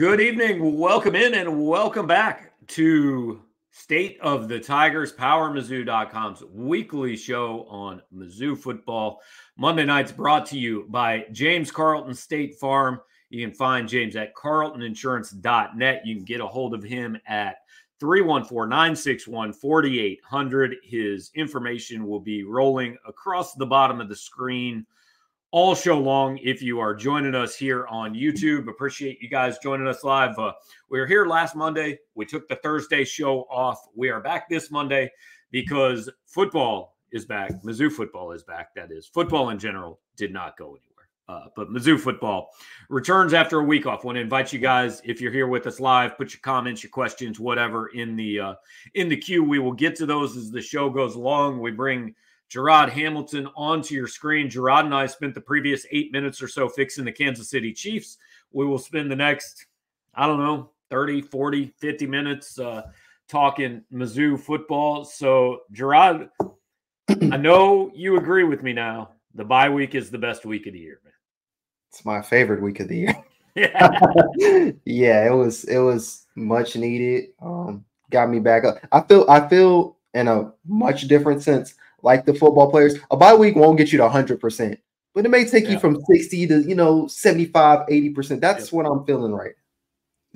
Good evening. Welcome in and welcome back to State of the Tigers, PowerMizzou.com's weekly show on Mizzou football. Monday nights brought to you by James Carlton State Farm. You can find James at carltoninsurance.net. You can get a hold of him at 314 961 4800. His information will be rolling across the bottom of the screen all show long. If you are joining us here on YouTube, appreciate you guys joining us live. Uh, we were here last Monday. We took the Thursday show off. We are back this Monday because football is back. Mizzou football is back. That is, football in general did not go anywhere. Uh, but Mizzou football returns after a week off. Want to invite you guys, if you're here with us live, put your comments, your questions, whatever in the uh, in the queue. We will get to those as the show goes along. We bring Jarod Hamilton onto your screen. Jarod and I spent the previous eight minutes or so fixing the Kansas City Chiefs. We will spend the next, I don't know, 30, 40, 50 minutes uh, talking Mizzou football. So, Jarod, I know you agree with me now. The bye week is the best week of the year, man. It's my favorite week of the year. Yeah. yeah, it was it was much needed. Um, got me back up. I feel I feel in a much different sense like the football players. A bye week won't get you to 100%, but it may take yeah. you from 60 to, you know, 75, 80%. That's what I'm feeling right.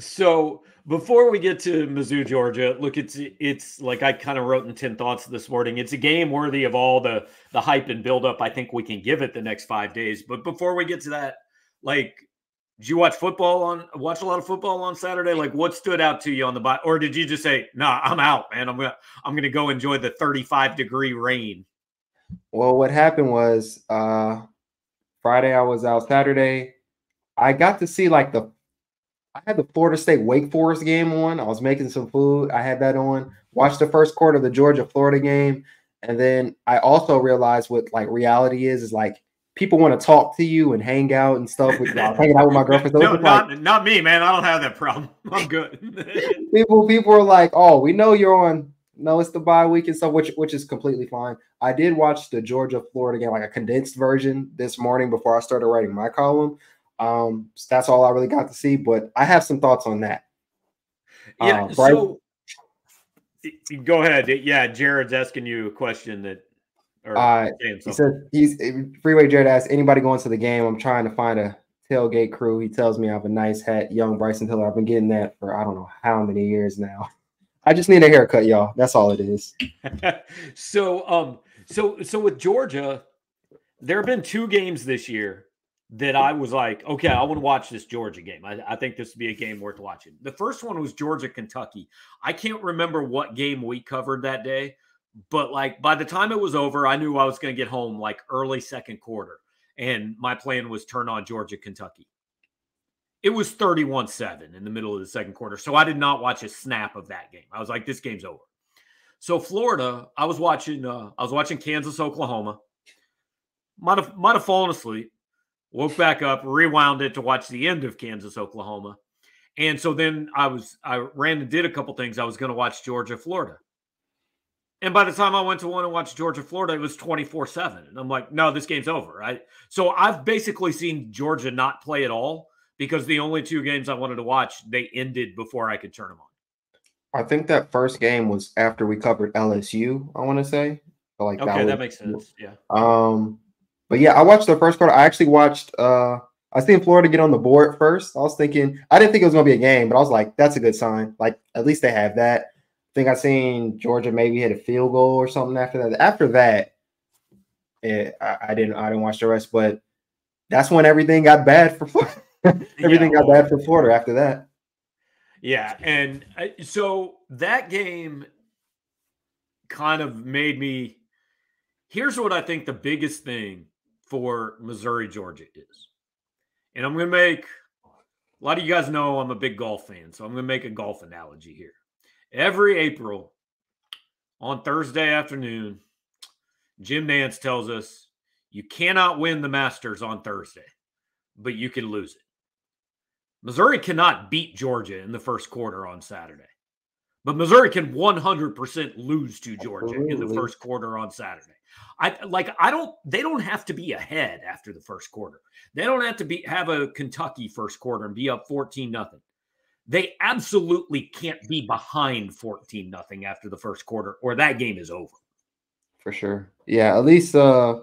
So before we get to Mizzou, Georgia, look, it's it's like I kind of wrote in 10 thoughts this morning. It's a game worthy of all the the hype and buildup I think we can give it the next five days. But before we get to that, like did you watch football on watch a lot of football on Saturday? Like what stood out to you on the bye? Or did you just say, nah, I'm out, man. I'm gonna I'm gonna go enjoy the 35 degree rain. Well, what happened was uh Friday I was out. Saturday, I got to see like the I had the Florida State Wake Forest game on. I was making some food. I had that on. Watched the first quarter of the Georgia Florida game. And then I also realized what like reality is is like people want to talk to you and hang out and stuff. With, was hanging out with my girlfriend. So no, not, like, not me, man. I don't have that problem. I'm good. people, people are like, "Oh, we know you're on." No, it's the bye week and stuff, which which is completely fine. I did watch the Georgia Florida game, like a condensed version, this morning before I started writing my column. Um, so that's all I really got to see, but I have some thoughts on that. Yeah. Uh, so, go ahead. Yeah, Jared's asking you a question that uh, he said he's freeway. Jared asked anybody going to the game. I'm trying to find a tailgate crew. He tells me I have a nice hat, young Bryson Tiller. I've been getting that for I don't know how many years now. I just need a haircut, y'all. That's all it is. so, um, so so with Georgia, there have been two games this year that I was like, okay, I want to watch this Georgia game. I, I think this would be a game worth watching. The first one was Georgia Kentucky. I can't remember what game we covered that day, but like by the time it was over, I knew I was going to get home like early second quarter. And my plan was turn on Georgia, Kentucky. It was 31 7 in the middle of the second quarter. So I did not watch a snap of that game. I was like, this game's over. So Florida, I was watching, uh, I was watching Kansas, Oklahoma. Might have might have fallen asleep, woke back up, rewound it to watch the end of Kansas, Oklahoma. And so then I was I ran and did a couple things. I was going to watch Georgia, Florida. And by the time I went to one and watched Georgia, Florida, it was 24 7. And I'm like, no, this game's over. Right. So I've basically seen Georgia not play at all because the only two games I wanted to watch, they ended before I could turn them on. I think that first game was after we covered LSU, I want to say. But Like okay, that, was, that makes sense. Yeah. Um, but yeah, I watched the first quarter. I actually watched uh I seen Florida get on the board first. I was thinking I didn't think it was gonna be a game, but I was like, that's a good sign. Like at least they have that think I seen Georgia maybe hit a field goal or something after that. After that, it, I, I, didn't I didn't watch the rest, but that's when everything got bad for Florida. everything yeah. got bad for Florida after that. Yeah, and so that game kind of made me. Here's what I think the biggest thing for Missouri Georgia is, and I'm going to make a lot of you guys know I'm a big golf fan, so I'm going to make a golf analogy here every April on Thursday afternoon, Jim Nantz tells us you cannot win the Masters on Thursday, but you can lose it. Missouri cannot beat Georgia in the first quarter on Saturday, but Missouri can 100% lose to Georgia in the first quarter on Saturday. I like I don't they don't have to be ahead after the first quarter. They don't have to be have a Kentucky first quarter and be up 14 nothing. They absolutely can't be behind 14 nothing after the first quarter or that game is over. For sure. Yeah, at least uh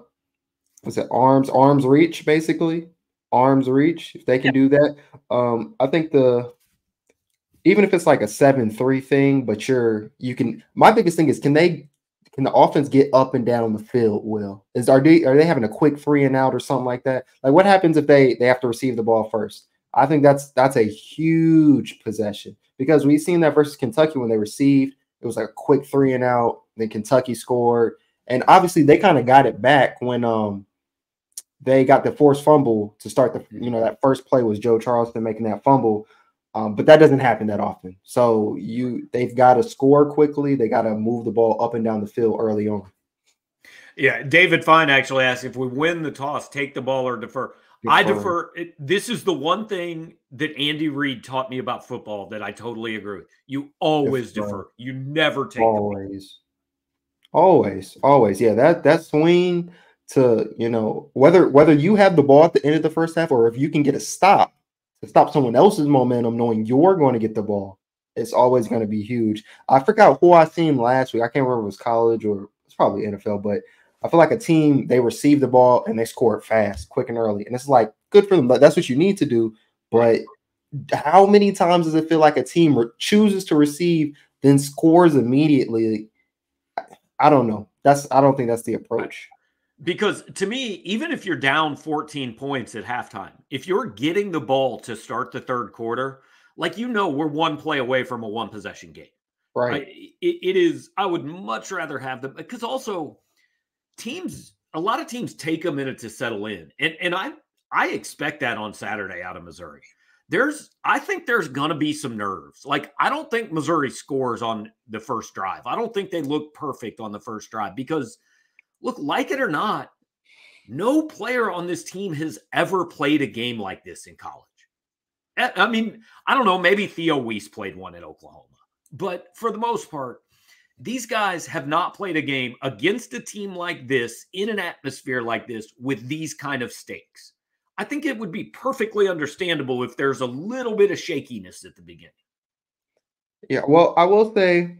was it arms arms reach basically? Arms reach if they can yeah. do that. Um I think the even if it's like a 7-3 thing, but you're you can my biggest thing is can they can the offense get up and down the field will is are they are they having a quick three and out or something like that like what happens if they they have to receive the ball first i think that's that's a huge possession because we've seen that versus kentucky when they received it was like a quick three and out then kentucky scored and obviously they kind of got it back when um they got the forced fumble to start the you know that first play was joe charleston making that fumble um, but that doesn't happen that often. So you they've got to score quickly. They got to move the ball up and down the field early on. Yeah, David Fine actually asked if we win the toss, take the ball or defer. I defer. It, this is the one thing that Andy Reid taught me about football that I totally agree with. You always defer. You never take always, always, always. Yeah, that that swing to you know whether whether you have the ball at the end of the first half or if you can get a stop to stop someone else's momentum, knowing you're going to get the ball, it's always going to be huge. I forgot who I seen last week. I can't remember if it was college or it's probably NFL, but I feel like a team they received the ball and they scored fast, quick and early, and it's like good for them. But that's what you need to do. But how many times does it feel like a team re- chooses to receive, then scores immediately? I don't know. That's I don't think that's the approach. Because to me, even if you're down 14 points at halftime, if you're getting the ball to start the third quarter, like you know, we're one play away from a one possession game. Right. it, it is, I would much rather have them because also teams, a lot of teams take a minute to settle in. And and I I expect that on Saturday out of Missouri. There's I think there's gonna be some nerves. Like I don't think Missouri scores on the first drive. I don't think they look perfect on the first drive because – look, like it or not, no player on this team has ever played a game like this in college. Eh, I mean, I don't know, maybe Theo Wease played one at Oklahoma, but for the most part, these guys have not played a game against a team like this in an atmosphere like this with these kind of stakes. I think it would be perfectly understandable if there's a little bit of shakiness at the beginning. Yeah, well, I will say,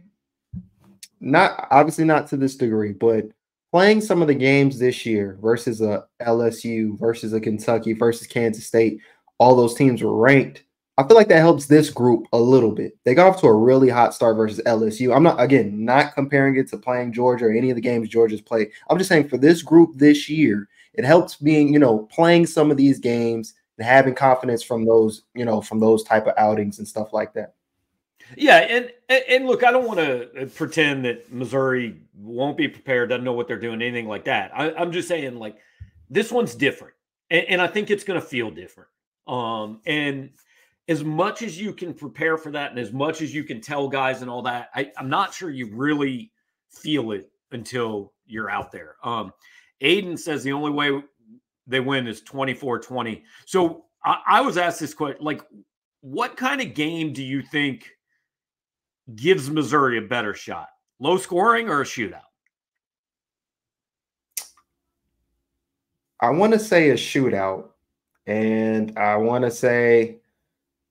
not obviously not to this degree, but playing some of the games this year versus a LSU, versus a Kentucky, versus Kansas State, all those teams were ranked. I feel like that helps this group a little bit. They got off to a really hot start versus LSU. I'm not again not comparing it to playing Georgia or any of the games Georgia's played. I'm just saying for this group this year, it helps being, you know, playing some of these games and having confidence from those, you know, from those type of outings and stuff like that. Yeah, and and look, I don't want to uh, pretend that Missouri won't be prepared, doesn't know what they're doing, anything like that. I, am just saying, like, this one's different, and, and I think it's going to feel different. Um, and as much as you can prepare for that, and as much as you can tell guys and all that, I, I'm not sure you really feel it until you're out there. Um, Aiden says the only way they win is 24 20. So I, I was asked this question like, what kind of game do you think? gives Missouri a better shot? Low scoring or a shootout? I want to say a shootout. And I want to say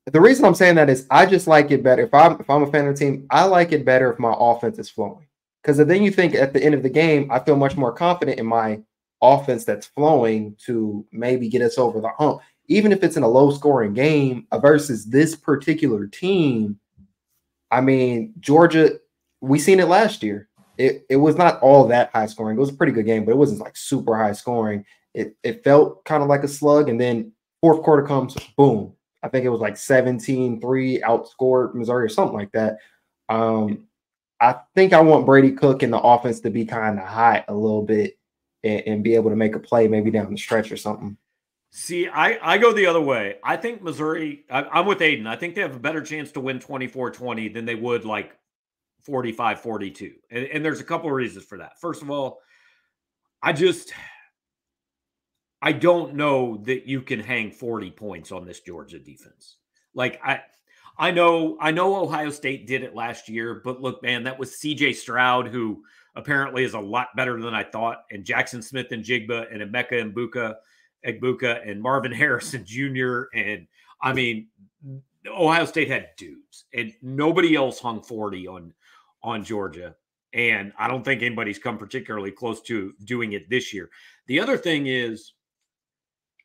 the reason I'm saying that is I just like it better. If I'm if I'm a fan of the team, I like it better if my offense is flowing. Because then you think at the end of the game, I feel much more confident in my offense that's flowing to maybe get us over the hump. Even if it's in a low scoring game versus this particular team, I mean, Georgia, we seen it last year. It, it was not all that high scoring. It was a pretty good game, but it wasn't like super high scoring. It it felt kind of like a slug. And then fourth quarter comes, boom. I think it was like 17-3 outscored Missouri or something like that. Um, I think I want Brady Cook in the offense to be kind of hot a little bit and, and be able to make a play maybe down the stretch or something. See, I, I go the other way. I think Missouri, I, am with Aiden. I think they have a better chance to win 24 20 than they would like 45 42. And, and there's a couple of reasons for that. First of all, I just, I don't know that you can hang 40 points on this Georgia defense. Like, I, I know, I know Ohio State did it last year, but look, man, that was CJ Stroud, who apparently is a lot better than I thought, and Jaxon Smith-Njigba and Emeka and Buka, Egbuka and Marvin Harrison Jr. And I mean, Ohio State had dudes, and nobody else hung 40 on on Georgia. And I don't think anybody's come particularly close to doing it this year. The other thing is,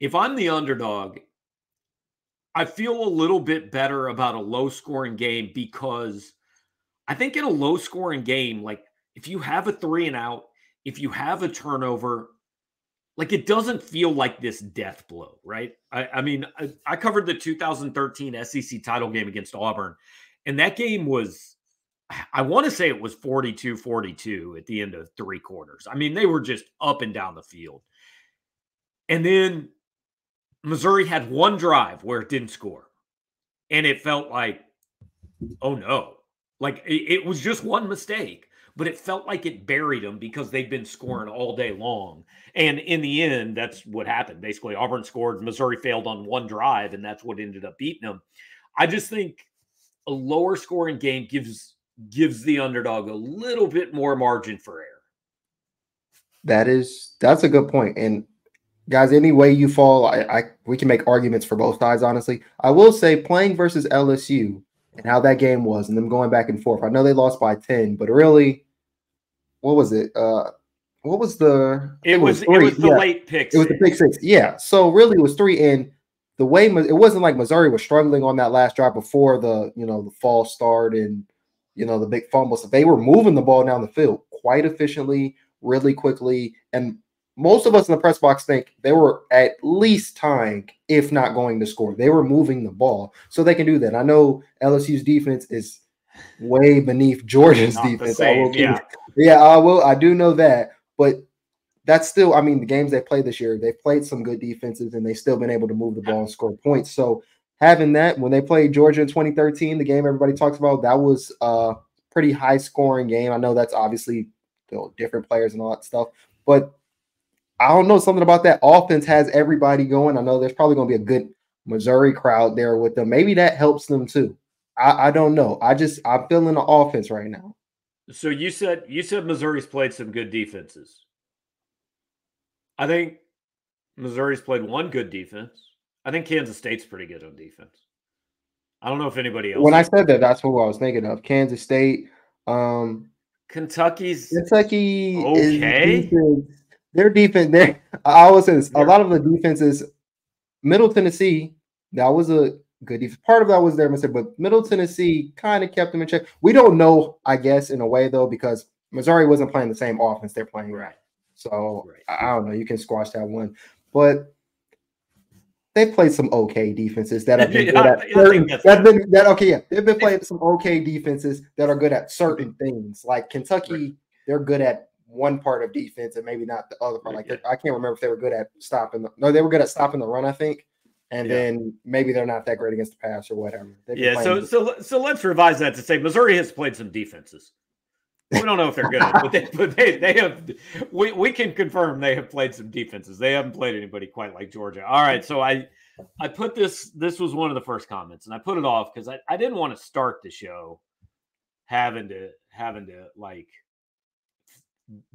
if I'm the underdog, I feel a little bit better about a low scoring game because I think in a low scoring game, like if you have a three and out, if you have a turnover, like it doesn't feel like this death blow, right? I, I mean, I, I, covered the 2013 SEC title game against Auburn, and that game was, I want to say it was 42 42 at the end of three quarters. I mean, they were just up and down the field. And then Missouri had one drive where it didn't score, and it felt like, oh no, like it, it was just one mistake but it felt like it buried them because they've been scoring all day long. And in the end, that's what happened. Basically, Auburn scored, Missouri failed on one drive, and that's what ended up beating them. I just think a lower scoring game gives gives the underdog a little bit more margin for error. That is that's a good point. And guys, any way you fall, I, I we can make arguments for both sides. Honestly, I will say playing versus LSU and how that game was, and them going back and forth. I know they lost by ten, but really, what was it? Uh, what was the? It was, it was, it was the yeah. late pick. It was the pick six. Yeah. So really, it was three. And the way it wasn't like Missouri was struggling on that last drive before the you know the false start and you know the big fumble. So they were moving the ball down the field quite efficiently, really quickly, and most of us in the press box think they were at least tying, if not going to score. They were moving the ball, so they can do that. I know LSU's defense is way beneath Georgia's defense. Same, yeah. yeah, I will. I do know that, but that's still. I mean, the games they played this year, they've played some good defenses, and they've still been able to move the ball and score points. So having that when they played Georgia in 2013, the game everybody talks about, that was a pretty high scoring game. I know that's obviously you know, different players and all that stuff, but I don't know something about that offense has everybody going. I know there's probably going to be a good Missouri crowd there with them. Maybe that helps them too. I, I don't know. I just I'm feeling the offense right now. So you said you said Missouri's played some good defenses. I think Missouri's played one good defense. I think Kansas State's pretty good on defense. I don't know if anybody else. When I said that, that's what I was thinking of. Kansas State, um, Kentucky's Kentucky. Okay, defense, their defense. There, I always say this. A lot of the defenses, Middle Tennessee, that was a good defense. Part of that was their mistake, but Middle Tennessee kind of kept them in check. We don't know, I guess, in a way though, because Missouri wasn't playing the same offense they're playing. Right. So right. I don't know. You can squash that one, but they played some okay defenses that have been good at certain. That been that okay. Yeah, they've been playing some okay defenses that are good at certain things. Like Kentucky, right. they're good at one part of defense and maybe not the other part. Like yeah. I can't remember if they were good at stopping. The, no, they were good at stopping the run. I think and yeah. then maybe they're not that great against the pass or whatever. Yeah, so so so let's revise that to say Missouri has played some defenses. We don't know if they're good, but they but they they have we, we can confirm they have played some defenses. They haven't played anybody quite like Georgia. All right, so I I put this this was one of the first comments and I put it off because I, I didn't want to start the show having to having to like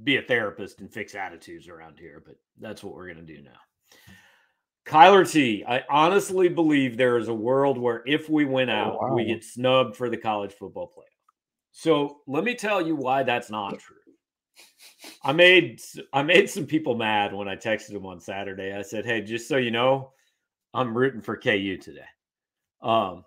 be a therapist and fix attitudes around here, but that's what we're gonna do now. Kyler T, I honestly believe there is a world where if we win oh, out, oh, wow. we get snubbed for the college football playoff. So let me tell you why that's not true. I made I made some people mad when I texted them on Saturday. I said, "Hey, just so you know, I'm rooting for KU today." Um,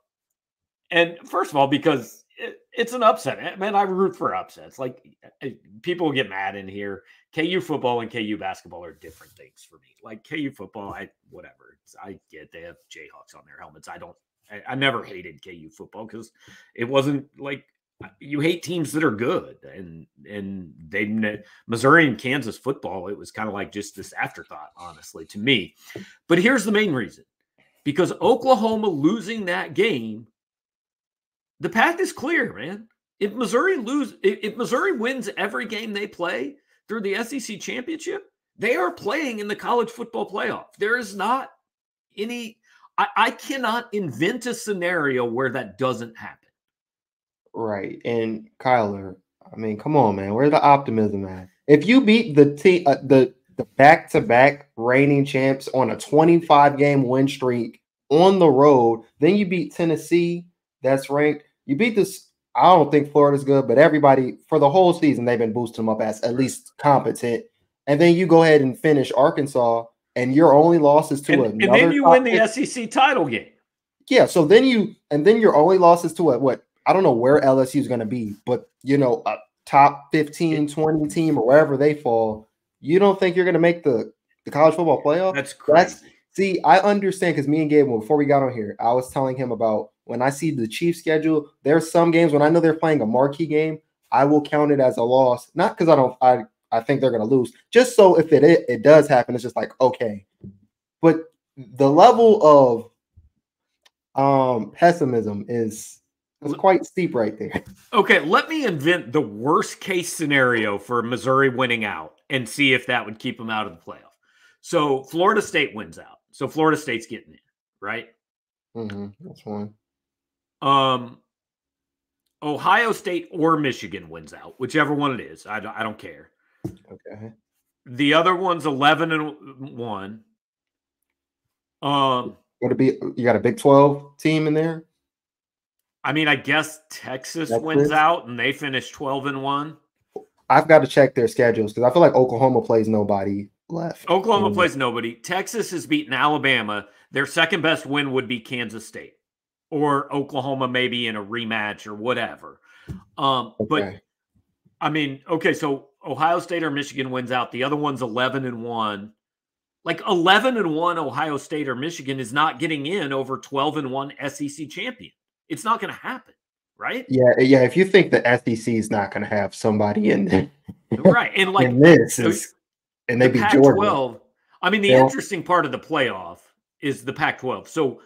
and first of all, because it, it's an upset. Eh, man, I root for upsets. Like eh, people get mad in here. KU football and KU basketball are different things for me. Like KU football, I whatever. I get they have Jayhawks on their helmets. I don't. I, I never hated KU football because it wasn't like uh, you hate teams that are good and and they Missouri and Kansas football. It was kind of like just this afterthought, honestly, to me. But here's the main reason: because Oklahoma losing that game the path is clear, man. If Missouri lose, if Missouri wins every game they play through the SEC championship, they are playing in the college football playoff. There is not any. I, I cannot invent a scenario where that doesn't happen. Right, and Kyler, I mean, come on, man. Where's the optimism at? If you beat the team, uh, the the back to back reigning champs on a 25 game win streak on the road. Then you beat Tennessee, that's ranked. You beat this. I don't think Florida's good, but everybody for the whole season they've been boosting them up as at least competent. And then you go ahead and finish Arkansas, and your only losses to and, another. And then you win the SEC title game. Yeah, so then you and then your only losses to a, what I don't know where LSU is going to be, but you know, a top 15, 20 team or wherever they fall, you don't think you're going to make the the college football playoff? That's crazy. That's, see, I understand because me and Gabe, before we got on here, I was telling him about when I see the Chiefs schedule. There's some games when I know they're playing a marquee game, I will count it as a loss, not because I don't I I think they're going to lose, just so if it, it it does happen, it's just like okay, but the level of um pessimism is it's quite steep right there. Okay, let me invent the worst case scenario for Missouri winning out and see if that would keep them out of the playoff. So Florida State wins out. So Florida State's getting in, right? Mm-hmm. That's one. Um, Ohio State or Michigan wins out, whichever one it is. I don't, I don't care. Okay. The other one's eleven and one. Um, would it be? You got a Big Twelve team in there? I mean, I guess Texas Texas wins out and they finish 12 and 1. I've got to check their schedules because I feel like Oklahoma plays nobody left. Oklahoma mm plays nobody. Texas has beaten Alabama. Their second best win would be Kansas State or Oklahoma, maybe in a rematch or whatever. Um, okay. But I mean, okay, so Ohio State or Michigan wins out. The other one's 11 and 1. Like 11 and 1 Ohio State or Michigan is not getting in over 12 and 1 SEC champion. It's not going to happen, right? Yeah, yeah. If you think the SEC is not going to have somebody in there, right? And like and this is, and they the be Pac-12. I mean, the yeah. interesting part of the playoff is the Pac-12. So,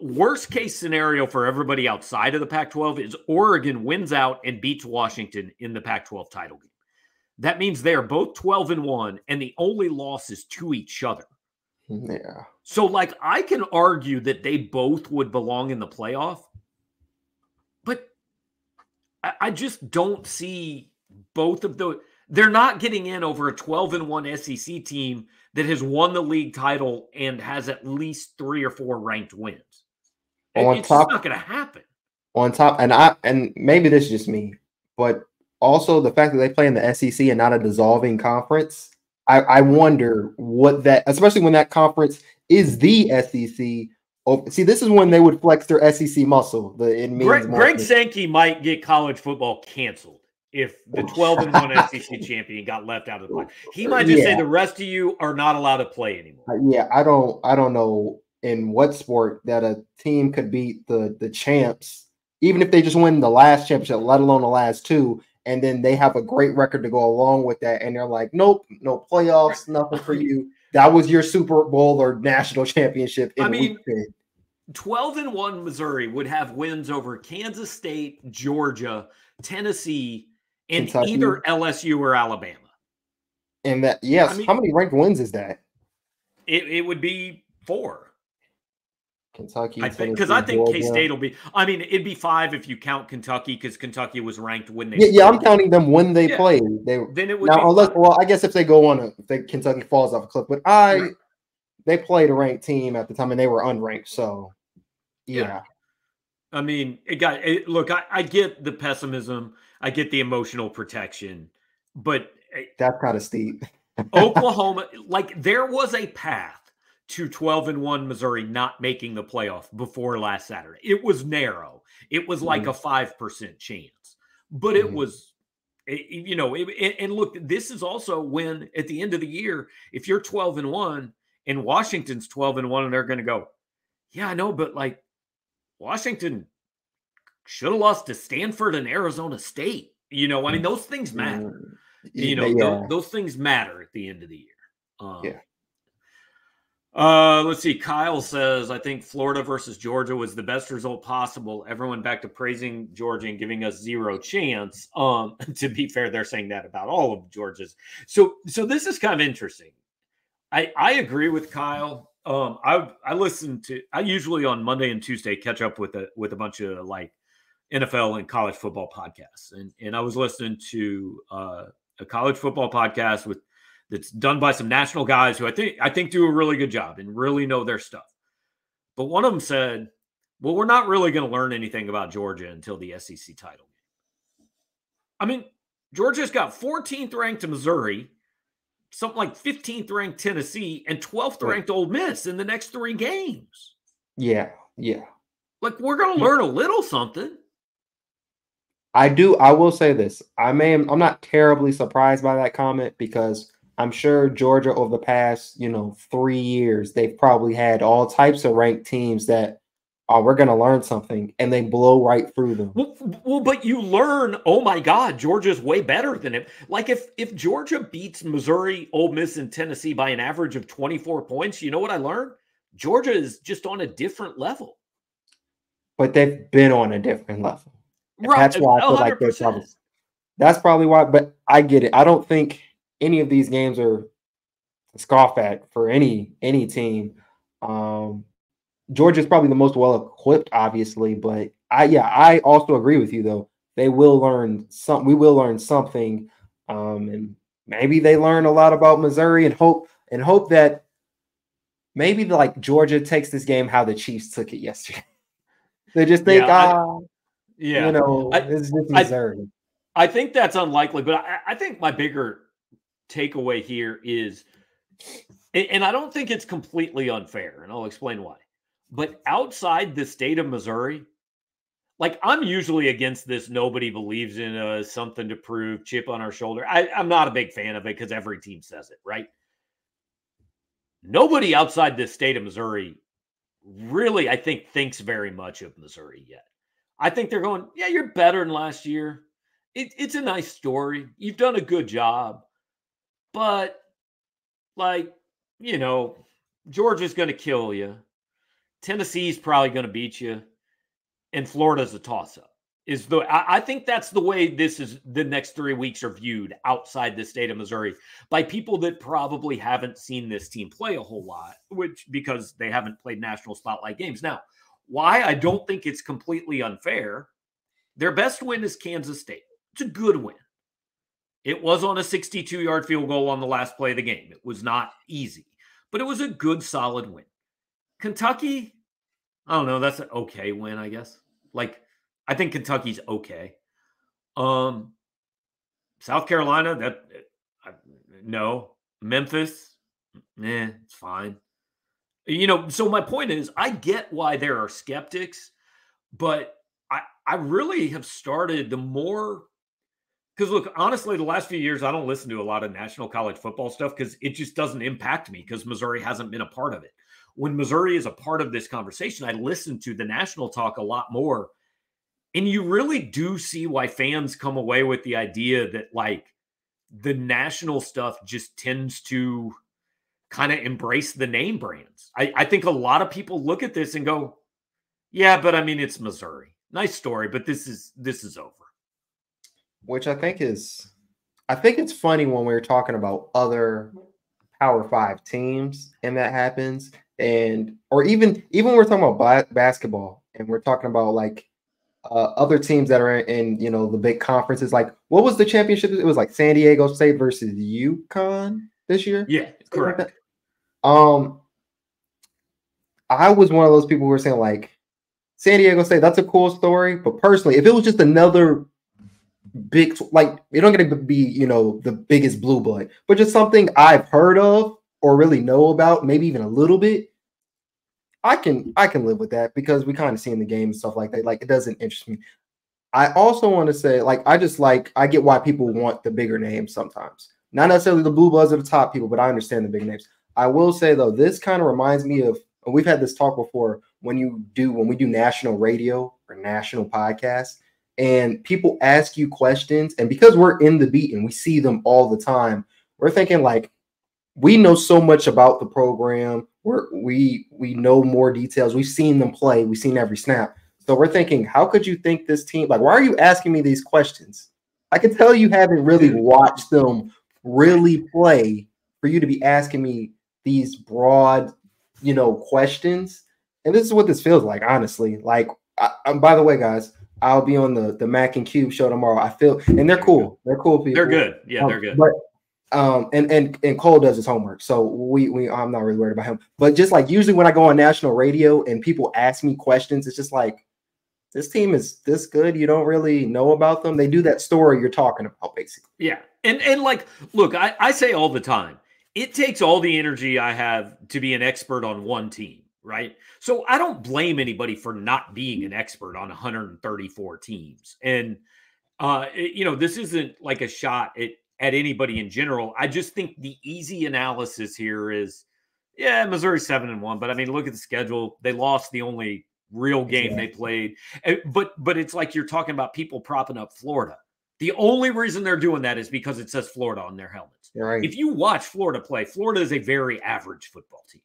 worst case scenario for everybody outside of the Pac-12 is Oregon wins out and beats Washington in the Pac-12 title game. That means they are both 12 and 1 and the only loss is to each other. Mm, yeah. So like I can argue that they both would belong in the playoff, I, I just don't see both of the. They're not getting in over a 12 and 1 SEC team that has won the league title and has at least three or four ranked wins. On it's top, not going to happen. On top, and I and maybe this is just me, but also the fact that they play in the SEC and not a dissolving conference. I, I wonder what that, especially when that conference is the SEC see, this is when they would flex their SEC muscle. The it means Greg, Greg Sankey might get college football canceled if the 12 and 1 SEC champion got left out of the play. He might just yeah. say the rest of you are not allowed to play anymore. Uh, yeah, I don't I don't know in what sport that a team could beat the the champs, even if they just win the last championship, let alone the last two, and then they have a great record to go along with that, and they're like, nope, no playoffs, nothing for you. That was your Super Bowl or national championship. I mean, 12 and 1 Missouri would have wins over Kansas State, Georgia, Tennessee, and Kentucky. either LSU or Alabama. And that, yes, I mean, how many ranked wins is that? It, it would be four. Kentucky, I think because I think K State will be. I mean, it'd be five if you count Kentucky because Kentucky was ranked when they. Yeah, yeah, I'm counting them when they yeah. played. They then it would now unless well, I guess if they go on a if they, Kentucky falls off a cliff, but I right. they played a ranked team at the time and they were unranked, so yeah. yeah. I mean, it got it, look. I, I get the pessimism. I get the emotional protection, but eh, that's kind of steep. Oklahoma, like there was a path to 12 and 1 Missouri not making the playoff before last Saturday. It was narrow. It was like mm-hmm. a 5% chance. But it mm-hmm. was it, you know, it, and look, this is also when at the end of the year, if you're 12 and 1 and Washington's 12 and 1 and they're going to go, "Yeah, I know, but like Washington should have lost to Stanford and Arizona State. You know, I mean, those things matter. Mm, you know, yeah. those, those, things matter at the end of the year. Um, yeah. Uh, let's see. Kyle says, I think Florida versus Georgia was the best result possible. Everyone back to praising Georgia and giving us zero chance. Um, to be fair, they're saying that about all of Georgia's. So, so this is kind of interesting. I I agree with Kyle um i i listen to i usually on monday and tuesday catch up with a with a bunch of like nfl and college football podcasts and and i was listening to uh a college football podcast with that's done by some national guys who i think i think do a really good job and really know their stuff but one of them said, "Well, we're not really going to learn anything about Georgia until the SEC title game." I mean, Georgia's got 14th ranked to Missouri, something like 15th ranked Tennessee, and 12th ranked Ole Miss in the next three games. Yeah, yeah. Like we're going to learn a little something. I do. I will say this. I may. I'm not terribly surprised by that comment because I'm sure Georgia over the past, you know, three years, they've probably had all types of ranked teams that oh, we're going to learn something, and they blow right through them. Well, well, but you learn, oh my God, Georgia's way better than it. Like if if Georgia beats Missouri, Ole Miss, and Tennessee by an average of 24 points, you know what I learned? Georgia is just on a different level. But they've been on a different level. Right. That's why I feel 100%. like they're probably. That's probably why. But I get it. I don't think any of these games are scoff at for any any team. Um, Georgia's probably the most well equipped, obviously, but I yeah, I also agree with you though. They will learn some. We will learn something, um, and maybe they learn a lot about Missouri and hope and hope that maybe like Georgia takes this game how the Chiefs took it yesterday. they just think, yeah, ah, yeah, you know, I, it's Missouri. I, I, think that's unlikely, but I, I think my bigger takeaway here is, and I don't think it's completely unfair, and I'll explain why. But outside the state of Missouri, like I'm usually against this. Nobody believes in us, something to prove, chip on our shoulder. I, I'm not a big fan of it because every team says it, right? Nobody outside the state of Missouri really, I think, thinks very much of Missouri yet. I think they're going, yeah, you're better than last year. It, it's a nice story. You've done a good job. But, like, you know, Georgia's going to kill you. Tennessee's probably going to beat you, and Florida's a toss up. Is the I, I, think that's the way this is the next three weeks are viewed outside the state of Missouri by people that probably haven't seen this team play a whole lot, which because they haven't played national spotlight games. Now, why I don't think it's completely unfair. Their best win is Kansas State. It's a good win. It was on a 62 yard field goal on the last play of the game. It was not easy, but it was a good, solid win. Kentucky, I don't know. That's an okay win, I guess. Like, I think Kentucky's okay. Um, South Carolina, that I, no. Memphis, eh, it's fine. You know, so my point is, I get why there are skeptics, but I I really have started the more because look, honestly, the last few years I don't listen to a lot of national college football stuff because it just doesn't impact me because Missouri hasn't been a part of it when Missouri is a part of this conversation, I listen to the national talk a lot more. And you really do see why fans come away with the idea that, like, the national stuff just tends to kind of embrace the name brands. I, I think a lot of people look at this and go, yeah, but I mean, it's Missouri. Nice story, but this is this is over. Which I think is, I think it's funny when we're talking about other Power Five teams and that happens and or even even we're talking about basketball and we're talking about like uh, other teams that are in, in, you know the big conferences like what was the championship it was like san diego state versus UConn this year yeah correct like um i was one of those people who were saying like san diego state that's a cool story but personally if it was just another big like you don't going to be you know the biggest blue blood but just something i've heard of or really know about maybe even a little bit I can I can live with that because we kind of see in the game and stuff like that. Like it doesn't interest me. I also want to say, like, I just like I get why people want the bigger names sometimes. Not necessarily the blue bloods or the top people, but I understand the big names. I will say though, this kind of reminds me of we've had this talk before when you do when we do national radio or national podcasts and people ask you questions and because we're in the beat and we see them all the time we're thinking like we know so much about the program we're, we we know more details. We've seen them play. We've seen every snap. So we're thinking, how could you think this team? Like, why are you asking me these questions? I can tell you haven't really watched them really play for you to be asking me these broad, you know, questions. And this is what this feels like, honestly. Like, I, am by the way, guys, I'll be on the the Mac and Cube show tomorrow. I feel, and they're cool. They're cool people. They're good. Yeah, they're good. but Um, and and and Cole does his homework, so we we I'm not really worried about him. But just like usually when I go on national radio and people ask me questions, it's just like this team is this good. You don't really know about them. They do that story you're talking about, basically. Yeah, and and like, look, I I say all the time, it takes all the energy I have to be an expert on one team, right? So I don't blame anybody for not being an expert on 134 teams, and uh, it, you know, this isn't like a shot at at anybody in general. I just think the easy analysis here is, yeah, Missouri seven and one, but I mean, look at the schedule. They lost the only real game they played, but but it's like you're talking about people propping up Florida. The only reason they're doing that is because it says Florida on their helmets. Right. If you watch Florida play, Florida is a very average football team.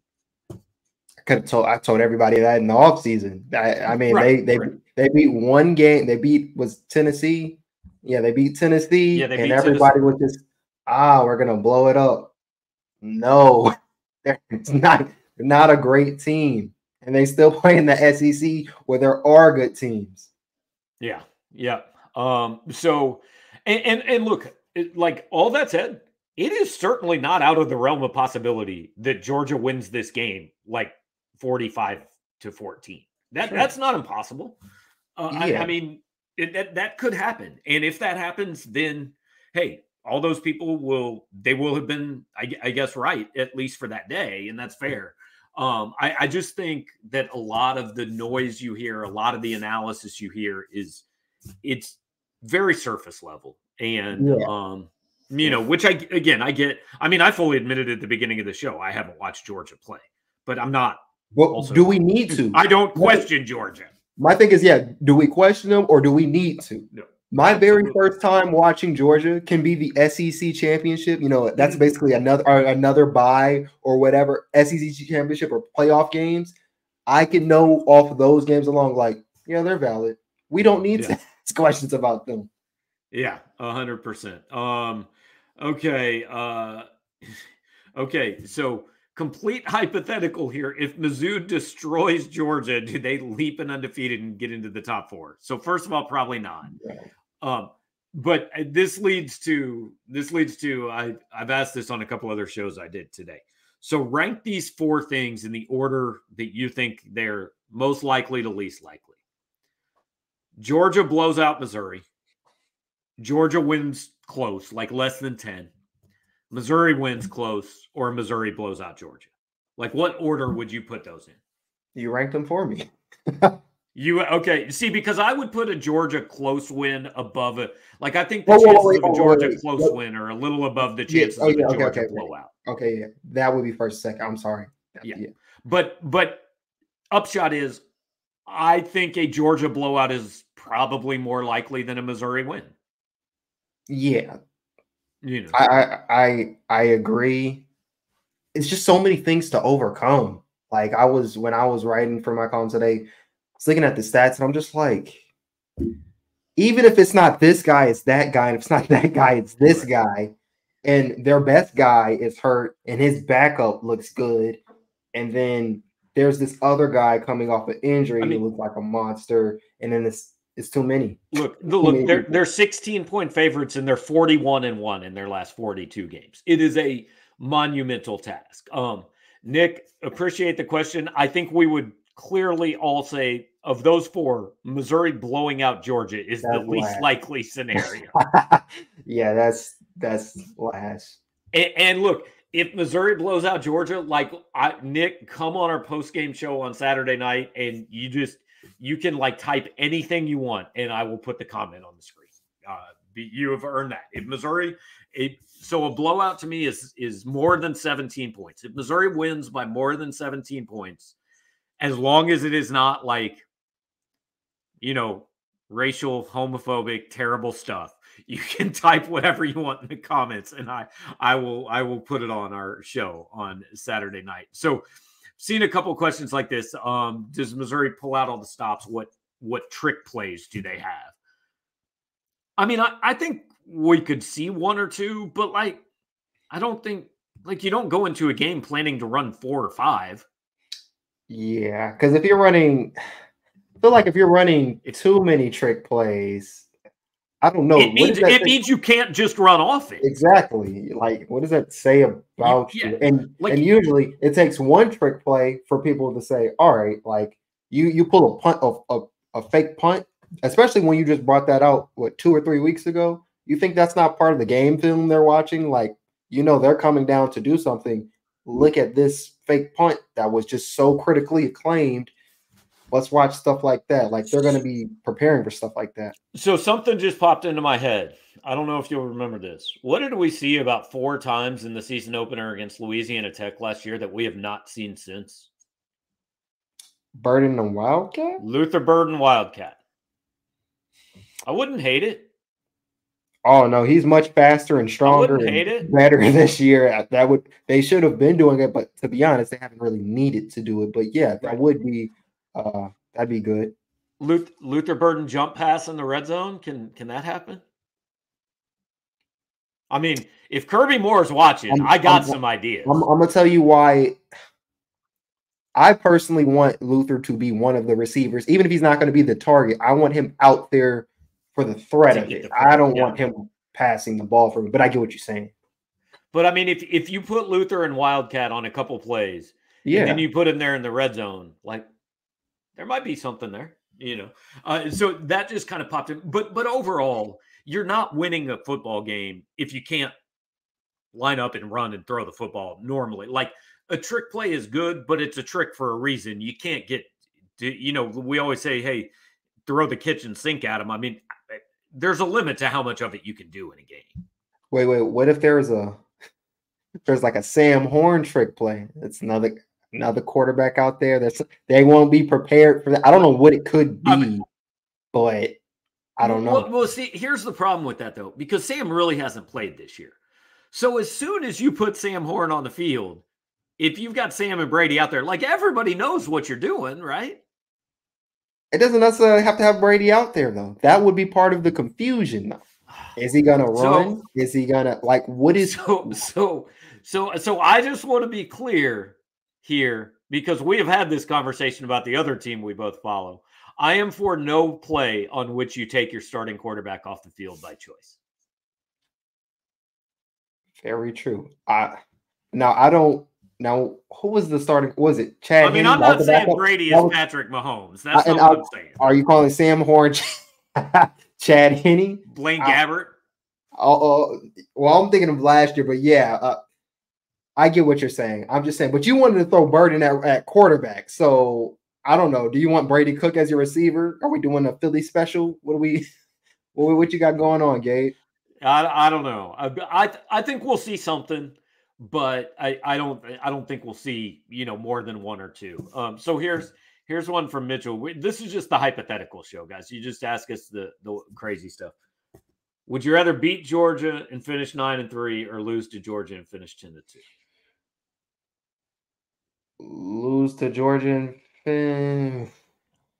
I could have told I told everybody that in the offseason. I, I mean, Right, they they right. they beat one game. They beat was Tennessee. Yeah, they beat Tennessee, Yeah, they and beat everybody was just ah, we're gonna blow it up. No, they're it's not they're not a great team, and they still play in the SEC where there are good teams. Yeah, yeah. Um, so and and, and look, it, like all that said, it is certainly not out of the realm of possibility that Georgia wins this game like 45 to 14. That Sure. that's not impossible. Uh, I, Yeah. I mean, it, that that could happen, and if that happens, then hey, all those people will they will have been, I, I guess, right at least for that day, and that's fair. Um, I, I just think that a lot of the noise you hear, a lot of the analysis you hear is it's very surface level, and Yeah. um, you know, which I again I get. I mean, I fully admitted at the beginning of the show I haven't watched Georgia play, but I'm not. But Also- do we need to? I don't Well- question Georgia. My thing is, yeah, do we question them or do we need to? No, My very first time watching Georgia can be the SEC championship. You know, that's Mhm. basically another another bye or whatever SEC championship or playoff games. I can know off of those games along, like, yeah, they're valid. We don't need Yeah. to ask questions about them. Yeah, hundred percent. Um, okay, uh, okay. So complete hypothetical here. If Mizzou destroys Georgia, do they leap and undefeated and get into the top four? So first of all, probably not. Um, but uh, this leads to this leads to I I've asked this on a couple other shows I did today. So rank these four things in the order that you think they're most likely to least likely. Georgia blows out Missouri. Georgia wins close, like less than 10. Missouri wins mm-hmm. close, or Missouri blows out Georgia. Like what order would you put those in? You ranked them for me. You okay? See, because I would put a Georgia close win above it. like I think the Whoa, whoa, chances wait, of a Georgia wait. close win are a little above the Yeah, chances oh, of a yeah, okay, Georgia okay. blowout. Okay, yeah, that would be first, second. I'm sorry. Yeah. But but upshot is, I think a Georgia blowout is probably more likely than a Missouri win. Yeah. You know, I, I I agree. It's just so many things to overcome. Like I was when I was writing for my column today, I was looking at the stats and I'm just like, even if it's not this guy, it's that guy, and if it's not that guy, it's this guy, and their best guy is hurt, and his backup looks good, and then there's this other guy coming off an injury I mean- who looks like a monster, and then it's it's too many. Look, the- look, many they're they're 16 point favorites and they're 41 and 1 in their last 42 games. It is a monumental task. Um, Nick, appreciate the question. I think we would clearly all say of those four, Missouri blowing out Georgia is the least whack. likely scenario. yeah, that's that's last. and, and look, if Missouri blows out Georgia, like I, Nick, come on our post game show on Saturday night, and you just you can like type anything you want, and I will put the comment on the screen. Uh, you have earned that. If Missouri, it, so a blowout to me is is more than 17 points. If Missouri wins by more than 17 points, as long as it is not like, you know, racial, homophobic, terrible stuff, you can type whatever you want in the comments, and I I will I will put it on our show on Saturday night. So seen a couple questions like this. Um, does Missouri pull out all the stops? What what trick plays do they have? I mean, I, I think we could see one or two, but like I don't think like you don't go into a game planning to run four or five. Yeah, because if you're running, I feel like if you're running too many trick plays, I don't know. It means it means you can't just run off it. Exactly. Like, what does that say about you? Yeah. And like, and usually it takes one trick play for people to say, all right, like you you pull a punt of a, a fake punt, especially when you just brought that out what two or three weeks ago. You think that's not part of the game film they're watching? Like, you know, they're coming down to do something. Look at this fake punt that was just so critically acclaimed let's watch stuff like that. Like they're going to be preparing for stuff like that. So something just popped into my head. I don't know if you'll remember this. What did we see about four times in the season opener against Louisiana Tech last year that we have not seen since? Burden and Wildcat? Luther Burden Wildcat. I wouldn't hate it. Oh no, he's much faster and stronger and better this year. That would they should have been doing it, but to be honest, they haven't really needed to do it. But yeah, that would be uh, that'd be good. Luther, Luther Burden jump pass in the red zone. Can can that happen? I mean, if Kirby Moore's watching, I'm, I got I'm, some ideas. I'm, I'm, gonna tell you why. I personally want Luther to be one of the receivers, even if he's not going to be the target. I want him out there for the threat of it. I don't yeah. want him passing the ball for me, but I get what you're saying. But I mean, if if you put Luther and Wildcat on a couple plays, yeah, and then you put him there in the red zone, like there might be something there, you know. Uh, so that just kind of popped in. But but overall, you're not winning a football game if you can't line up and run and throw the football normally. Like a trick play is good, but it's a trick for a reason. You can't get, to, you know, we always say, hey, throw the kitchen sink at them. I mean, there's a limit to how much of it you can do in a game. Wait, wait. What if there's a there's like a Sam Horn trick play? It's another another quarterback out there that's they won't be prepared for that. I don't know what it could be, I mean, but I don't know. Well, well, see, here's the problem with that though, because Sam really hasn't played this year. So as soon as you put Sam Horn on the field, if you've got Sam and Brady out there, like everybody knows what you're doing, right? It doesn't necessarily have to have Brady out there though. That would be part of the confusion though. Is he gonna run? So, is he gonna like what is so so so so I just want to be clear here because we have had this conversation about the other team we both follow. I am for no play on which you take your starting quarterback off the field by choice. Very true. I now I don't now who was the starting was it Chad? I mean, I'm not saying Brady is Patrick Mahomes. That's not what I'm saying. Are you calling Sam Horn Chad Henne? Blaine Gabbert? Oh, well, I'm thinking of last year, but yeah, uh, I get what you're saying. I'm just saying, but you wanted to throw Burden at, at quarterback. So I don't know. Do you want Brady Cook as your receiver? Are we doing a Philly special? What do we what, what you got going on, Gabe? I, I don't know. I, I I think we'll see something, but I, I don't I don't think we'll see, you know, more than one or two. Um so here's here's one from Mitchell. We, this is just the hypothetical show, guys. You just ask us the the crazy stuff. Would you rather beat Georgia and finish 9 and 3 or lose to Georgia and finish 10 to 2? Lose to Georgia and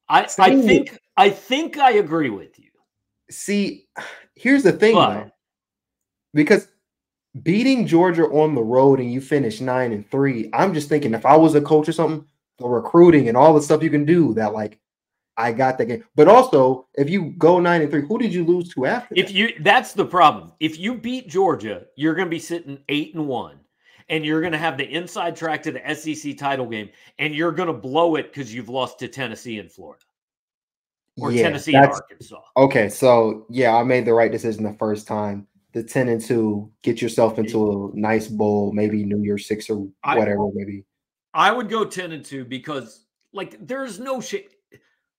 I I think I think I agree with you. See, here's the thing but, though. Because beating Georgia on the road and you finish nine and three, I'm just thinking if I was a coach or something, the recruiting and all the stuff you can do that like I got that game. But also, if you go nine and three, who did you lose to after? If that? you that's the problem. If you beat Georgia, you're gonna be sitting eight and one and you're going to have the inside track to the SEC title game, and you're going to blow it because you've lost to Tennessee and Florida or yeah, Tennessee and Arkansas. Okay, so yeah, I made the right decision the first time. The ten and two, get yourself into a nice bowl, maybe New Year's Six or whatever, I, maybe. I would go ten and two because, like, there's no shit.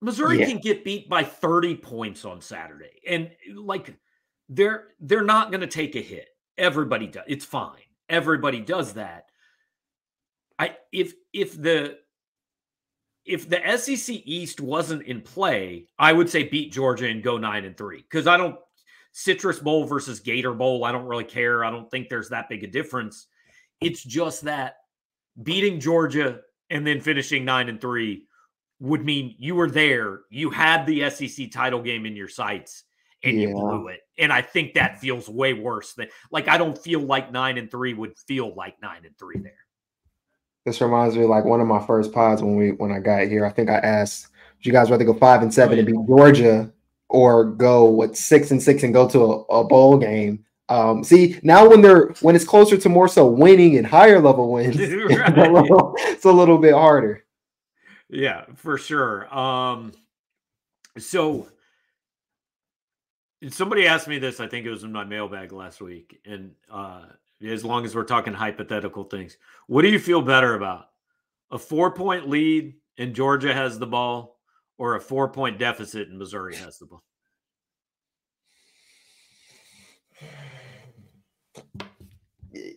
Missouri yeah. can get beat by 30 points on Saturday. And like they're they're not going to take a hit. Everybody does. It's fine everybody does that. I if if the if the SEC East wasn't in play, I would say beat Georgia and go nine and three because I don't Citrus Bowl versus Gator Bowl. I don't really care. I don't think there's that big a difference. It's just that beating Georgia and then finishing nine and three would mean you were there. You had the SEC title game in your sights and yeah. you blew it. And I think that feels way worse than like I don't feel like nine and three would feel like nine and three there. This reminds me like one of my first pods when we when I got here. I think I asked, "Would you guys rather go five and seven oh, yeah. and beat Georgia or go what six and six and go to a, a bowl game. Um, see now when they're when it's closer to more so winning and higher level wins, right. it's, a little, it's a little bit harder. Yeah, for sure. Um, so somebody asked me this. I think it was in my mailbag last week, and uh, as long as we're talking hypothetical things, what do you feel better about? A four point lead and Georgia has the ball, or a four point deficit and Missouri has the ball?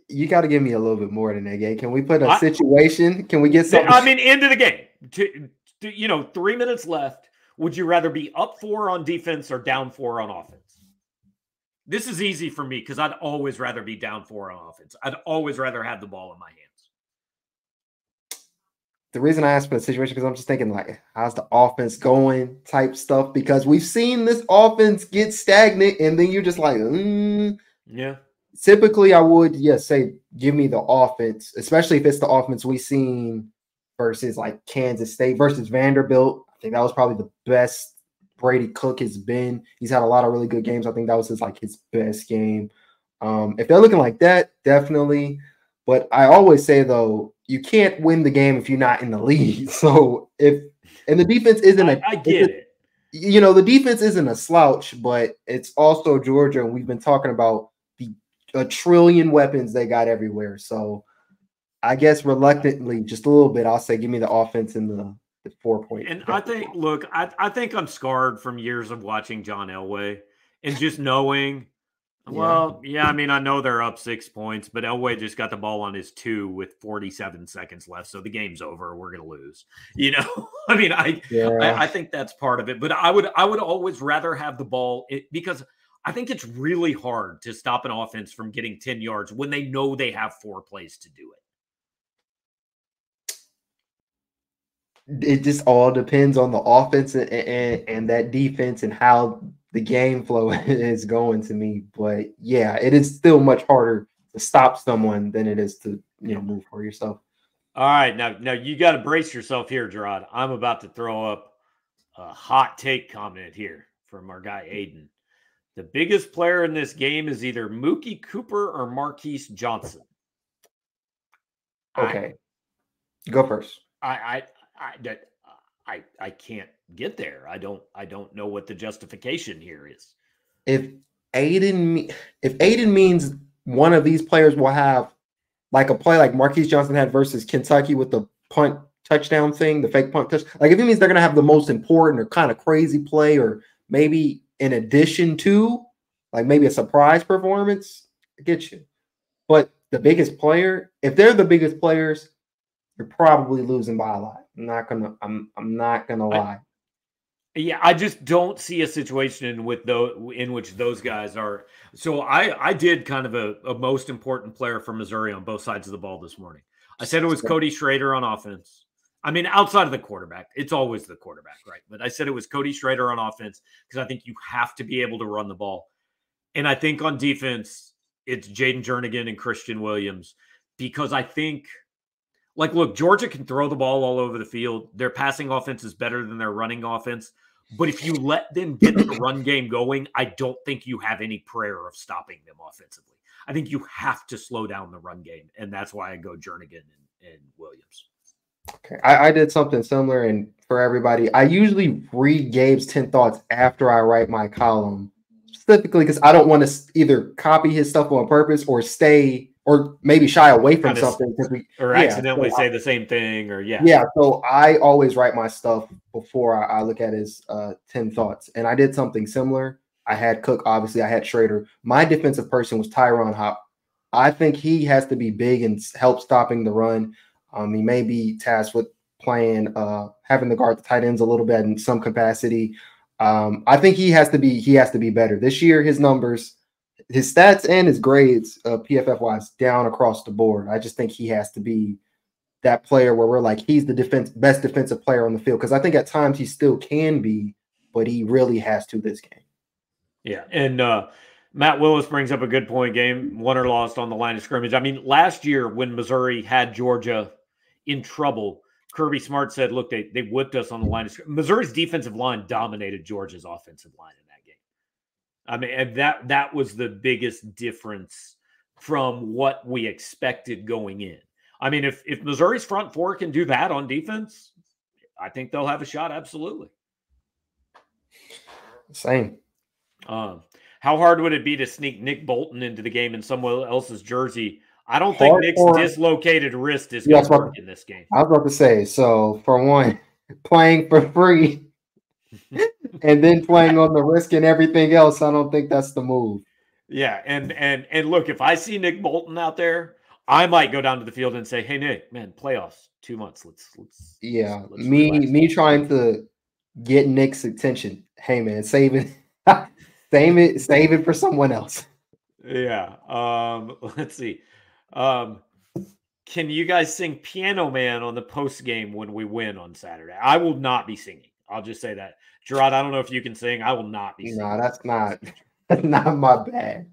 You got to give me a little bit more than that game. Can we put a situation? Can we get something? I mean, end of the game. To, to, you know, three minutes left. Would you rather be up four on defense or down four on offense? This is easy for me because I'd always rather be down four on offense. I'd always rather have the ball in my hands. The reason I asked for the situation because I'm just thinking like, how's the offense going type stuff? Because we've seen this offense get stagnant, and then you're just like, mm. yeah. Typically, I would yes say give me the offense, especially if it's the offense we've seen versus like Kansas State versus Vanderbilt. I think that was probably the best Brady Cook has been. He's had a lot of really good games. I think that was his like his best game. Um, if they're looking like that, definitely. But I always say though, you can't win the game if you're not in the lead. So if and the defense isn't a I get it. You know, the defense isn't a slouch, but it's also Georgia, and we've been talking about the a trillion weapons they got everywhere. So I guess reluctantly, just a little bit, I'll say give me the offense in the the four point. And I think, look, I, I think I'm scarred from years of watching John Elway and just knowing. Yeah. Well, yeah, I mean, I know they're up six points, but Elway just got the ball on his two with 47 seconds left, so the game's over. We're gonna lose. You know, I mean, I, yeah. I, I think that's part of it. But I would I would always rather have the ball it, because I think it's really hard to stop an offense from getting 10 yards when they know they have four plays to do it. It just all depends on the offense and, and, and that defense and how the game flow is going to me. But yeah, it is still much harder to stop someone than it is to you know move for yourself. All right, now now you got to brace yourself here, Jarod. I'm about to throw up a hot take comment here from our guy Aiden. The biggest player in this game is either Mookie Cooper or Marquis Johnson. Okay, I, go first. I, I I that I I can't get there. I don't I don't know what the justification here is. If Aiden if Aiden means one of these players will have like a play like Marquis Johnson had versus Kentucky with the punt touchdown thing, the fake punt touch. Like if it means they're gonna have the most important or kind of crazy play, or maybe in addition to like maybe a surprise performance, I get you. But the biggest player, if they're the biggest players, you're probably losing by a lot. I'm not gonna. I'm. I'm not gonna lie. I, yeah, I just don't see a situation with those in which those guys are. So I I did kind of a, a most important player for Missouri on both sides of the ball this morning. I said it was Cody Schrader on offense. I mean, outside of the quarterback, it's always the quarterback, right? But I said it was Cody Schrader on offense because I think you have to be able to run the ball. And I think on defense, it's Jayden Jernigan and Kristian Williams because I think – like, look, Georgia can throw the ball all over the field. Their passing offense is better than their running offense. But if you let them get the run game going, I don't think you have any prayer of stopping them offensively. I think you have to slow down the run game. And that's why I go Jernigan and, and Williams. Okay. I, I, did something similar. And for everybody, I usually read Gabe's 10 thoughts after I write my column, specifically because I don't want to either copy his stuff on purpose or stay or maybe shy away from kind something because we or yeah, accidentally so say I, the same thing or yeah. Yeah so i always write my stuff before i, I look at his uh 10 thoughts and i did something similar. I had cook obviously i had schrader. My defensive person was Ty'Ron Hopper. I think he has to be big and help stopping the run. Um he may be tasked with playing uh having the guard the tight ends a little bit in some capacity. Um i think he has to be he has to be better. This year his numbers his stats and his grades, uh, PFF wise, down across the board. I just think he has to be that player where we're like he's the defense best defensive player on the field because I think at times he still can be, but he really has to this game. Yeah, and uh, Matt Willis brings up a good point. Game won or lost on the line of scrimmage. I mean, last year when Missouri had Georgia in trouble, Kirby Smart said, "Look, they they whipped us on the line. Of scrimmage." Missouri's defensive line dominated Georgia's offensive line in. I mean, that that was the biggest difference from what we expected going in. I mean, if if Missouri's front four can do that on defense, I think they'll have a shot. Absolutely. Same. Um, how hard would it be to sneak Nick Bolton into the game in someone else's jersey? I don't think Nick's or, dislocated wrist is going to work in this game. I was about to say, so for one, playing for free and then playing on the risk and everything else, I don't think that's the move. Yeah, and and and look, if I see Nick Bolton out there, I might go down to the field and say, "Hey, Nick, man, playoffs, two months. Let's let's." Yeah, let's me relax. me trying to get Nick's attention. Hey, man, save it, save it, save it for someone else. Yeah. Um. Let's see. Um. Can you guys sing Piano Man on the post game when we win on Saturday? I will not be singing. I'll just say that. Jarod, I don't know if you can sing. I will not be singing. No, that's not that's not my bad.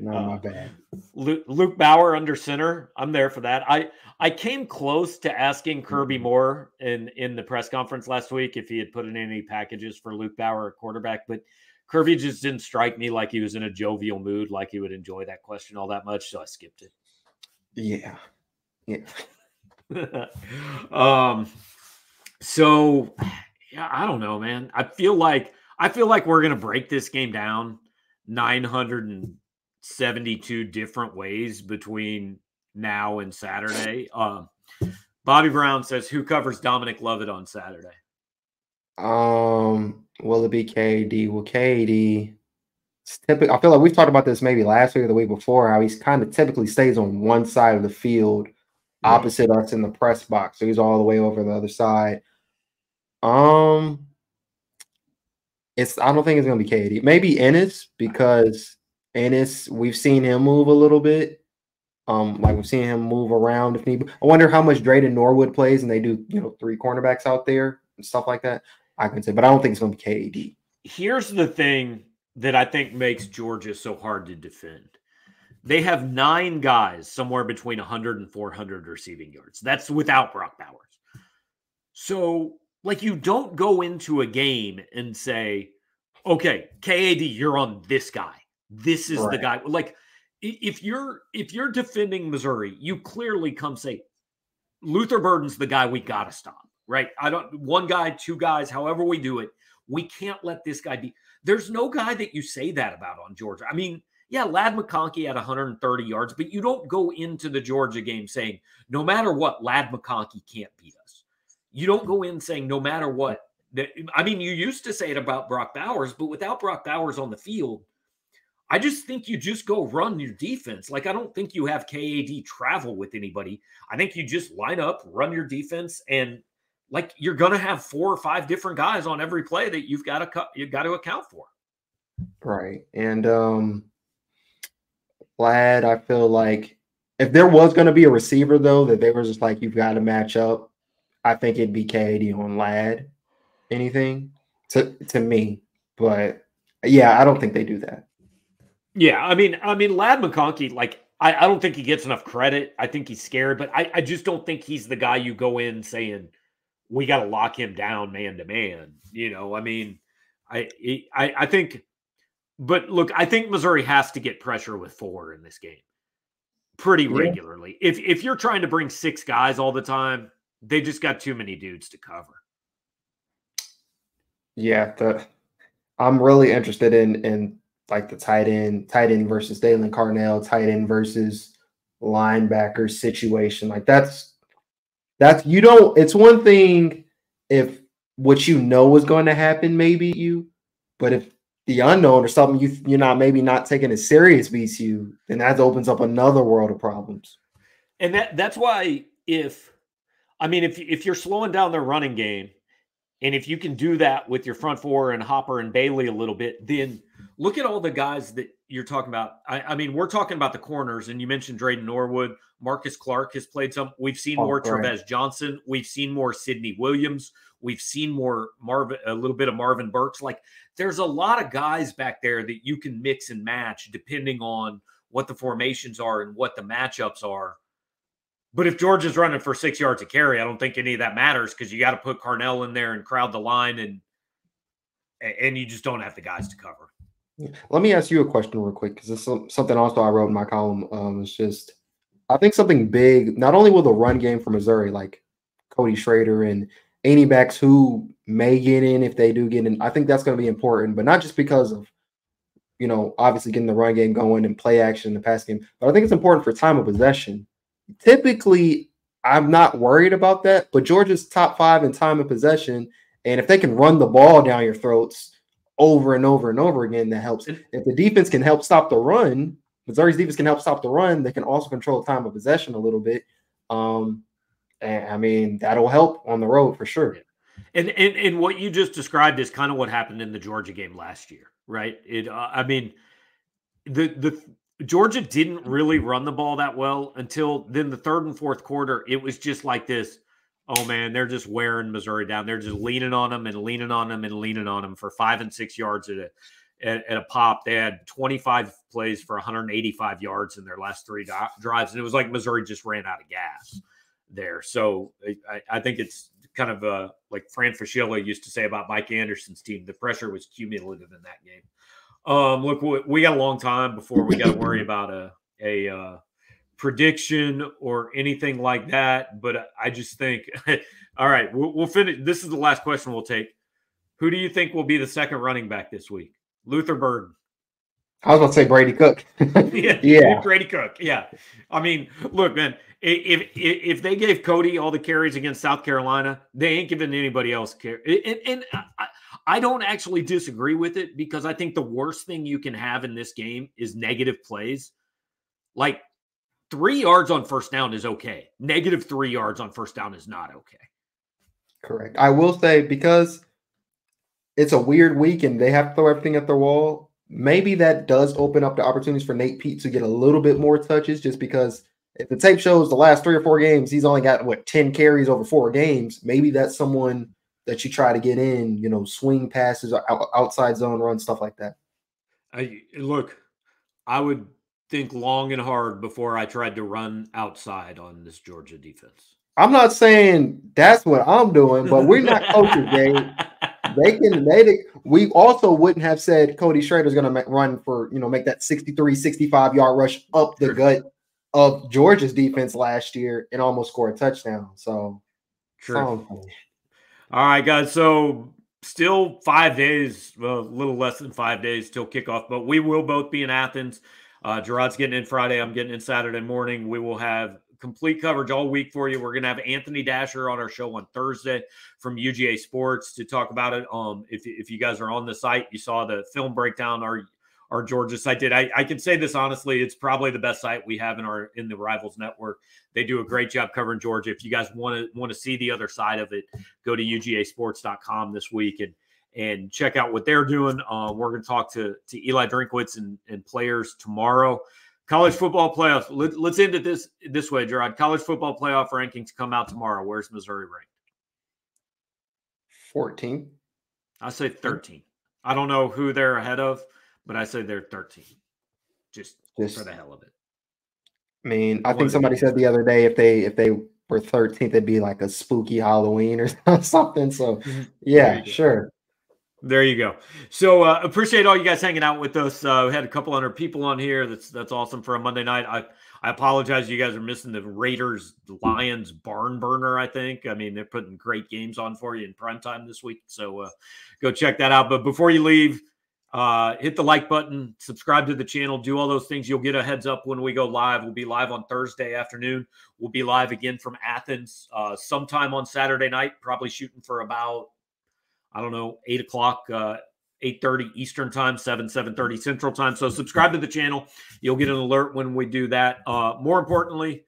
Not uh, my bad. Luke, Luke Bauer under center. I'm there for that. I I came close to asking Kirby mm-hmm. Moore in in the press conference last week if he had put in any packages for Luke Bauer at quarterback, but Kirby just didn't strike me like he was in a jovial mood, like he would enjoy that question all that much, so I skipped it. Yeah, yeah. um. So, yeah, I don't know, man. I feel like I feel like we're gonna break this game down 972 different ways between now and Saturday. Um, Bobby Brown says, "Who covers Dominic Lovett on Saturday?" Um, will it be KD? Well, KD. Typically, I feel like we've talked about this maybe last week or the week before. How he's kind of typically stays on one side of the field, opposite us in the press box. So he's all the way over the other side. Um, it's I don't think it's gonna be KD. Maybe Ennis because Ennis we've seen him move a little bit. Um, like we've seen him move around if need. I wonder how much Dreyden Norwood plays, and they do you know three cornerbacks out there and stuff like that. I can say, but I don't think it's gonna be KD. Here's the thing that I think makes Georgia so hard to defend. They have nine guys somewhere between 100 and 400 receiving yards. That's without Brock Bowers. So like you don't go into a game and say, okay, KAD, you're on this guy. This is right. the guy. Like if you're if you're defending Missouri, you clearly come say, Luther Burden's the guy we gotta stop. Right. I don't one guy, two guys, however we do it. We can't let this guy be. There's no guy that you say that about on Georgia. I mean, yeah, Ladd McConkey had 130 yards, but you don't go into the Georgia game saying, no matter what, Ladd McConkey can't beat us. You don't go in saying no matter what. I mean, you used to say it about Brock Bowers, but without Brock Bowers on the field, I just think you just go run your defense. Like I don't think you have KAD travel with anybody. I think you just line up, run your defense, and like you're gonna have four or five different guys on every play that you've got to you've got to account for. Right, and um, Ladd, I feel like if there was going to be a receiver though that they were just like you've got to match up I think it'd be KD on Ladd. Anything to to me, but yeah, I don't think they do that. Yeah, I mean, I mean, Ladd McConkey, like I, I don't think he gets enough credit. I think he's scared, but I, I just don't think he's the guy you go in saying we got to lock him down man to man. You know, I mean, I, I I think, but look, I think Missouri has to get pressure with four in this game pretty yeah. regularly. If if you're trying to bring six guys all the time, they just got too many dudes to cover. Yeah, the I'm really interested in in like the tight end, tight end versus Daylan Carnell, tight end versus linebacker situation. Like that's that's you don't it's one thing if what you know is going to happen, maybe you, but if the unknown or something you you're not maybe not taking as serious beats you, then that opens up another world of problems. And that that's why if I mean, if if you're slowing down their running game, and if you can do that with your front four and Hopper and Bailey a little bit, then look at all the guys that you're talking about. I, I mean, we're talking about the corners, and you mentioned Dreyden Norwood. Marcus Clark has played some. We've seen oh, more right. Johnson. We've seen more Sidney Williams. We've seen more Marvin, a little bit of Marvin Burks. Like, there's a lot of guys back there that you can mix and match depending on what the formations are and what the matchups are But if George is running for six yards of carry, I don't think any of that matters because you got to put Carnell in there and crowd the line, and and you just don't have the guys to cover. Let me ask you a question real quick because it's something also I wrote in my column. Um, it's just I think something big. Not only will the run game for Missouri, like Cody Schrader and any backs who may get in if they do get in, I think that's going to be important. But not just because of you know obviously getting the run game going and play action in the pass game, but I think it's important for time of possession. Typically, I'm not worried about that. But Georgia's top five in time of possession, and if they can run the ball down your throats over and over and over again that helps. If the defense can help stop the run, Missouri's defense can help stop the run. They can also control time of possession a little bit. Um, and I mean that'll help on the road for sure. And, and and what you just described is kind of what happened in the Georgia game last year, right? It, uh, I mean, the the Georgia didn't really run the ball that well until then. The third and fourth quarter, it was just like this oh man, they're just wearing Missouri down. They're just leaning on them and leaning on them and leaning on them for five and six yards at a at, at a pop. They had 25 plays for 185 yards in their last three do- drives, and it was like Missouri just ran out of gas there. So I, I think it's kind of uh, like Fran Fraschilla used to say about Mike Anderson's team. The pressure was cumulative in that game. Um, look, we, we got a long time before we got to worry about a a uh, prediction or anything like that. But I just think, all right, we'll, we'll finish. This is the last question we'll take. Who do you think will be the second running back this week? Luther Burden. I was going to say Brady Cook. yeah, yeah, Brady Cook. Yeah, I mean, look, man. If, if if they gave Cody all the carries against South Carolina, they ain't giving anybody else care. And, and I, I don't actually disagree with it because I think the worst thing you can have in this game is negative plays. Like three yards on first down is okay. Negative three yards on first down is not okay. Correct. I will say because it's a weird week and they have to throw everything at the wall. Maybe that does open up the opportunities for Nate Peat to get a little bit more touches just because if the tape shows the last three or four games, he's only got what 10 carries over four games. Maybe that's someone that you try to get in, you know, swing passes, outside zone run, stuff like that. I look, I would think long and hard before I tried to run outside on this Georgia defense. I'm not saying that's what I'm doing, but we're not coaches, Dave. They can they we also wouldn't have said Cody Schrader's going to run for, you know, make that 63 65 yard rush up the gut of Georgia's defense last year and almost score a touchdown. So, True. All right, guys. So, still five days, a little less than five days till kickoff, but we will both be in Athens. Uh, Jarod's getting in Friday. I'm getting in Saturday morning. We will have complete coverage all week for you. We're going to have Anthony Dasher on our show on Thursday from UGA Sports to talk about it. Um, if, if you guys are on the site, you saw the film breakdown our our Georgia site did. I, I can say this honestly, it's probably the best site we have in our in the Rivals Network. They do a great job covering Georgia. If you guys want to want to see the other side of it, go to UGASports.com this week and and check out what they're doing. Uh, we're going to talk to to Eli Drinkwitz and, and players tomorrow. College football playoffs. Let, us end it this this way, Jarod. College football playoff rankings come out tomorrow. Where's Missouri ranked? 14. I say 13. I don't know who they're ahead of, but I say they're 13. Just, Just for the hell of it. I mean, I think somebody said the other day if they if they were 13th, it'd be like a spooky Halloween or something. So mm-hmm. yeah, sure. There you go. So uh, appreciate all you guys hanging out with us. Uh, we had a couple hundred people on here. That's that's awesome for a Monday night. I I apologize. You guys are missing the Raiders Lions barn burner. I think. I mean, they're putting great games on for you in prime time this week. So uh, go check that out. But before you leave, uh, hit the like button, subscribe to the channel, do all those things. You'll get a heads up when we go live. We'll be live on Thursday afternoon. We'll be live again from Athens uh, sometime on Saturday night. Probably shooting for about I don't know, eight o'clock, uh, 8.30 Eastern time, 7, 7.30 Central time. So subscribe to the channel. You'll get an alert when we do that. Uh, more importantly,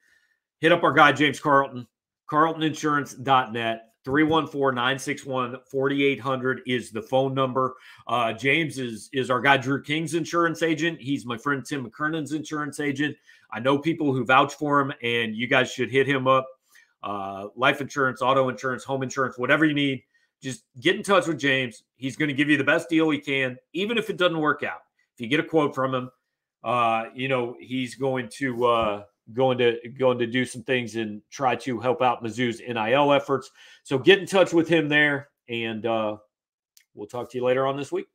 hit up our guy, James Carlton, carltoninsurance.net. 314-961-4800 is the phone number. Uh, James is is our guy Drew King's insurance agent. He's my friend Tim McKernan's insurance agent. I know people who vouch for him, and you guys should hit him up. Uh, life insurance, auto insurance, home insurance, whatever you need just get in touch with James. He's going to give you the best deal he can, even if it doesn't work out. If you get a quote from him, uh, you know, he's going to uh, going to going to do some things and try to help out Mizzou's NIL efforts. So get in touch with him there, and uh, we'll talk to you later on this week.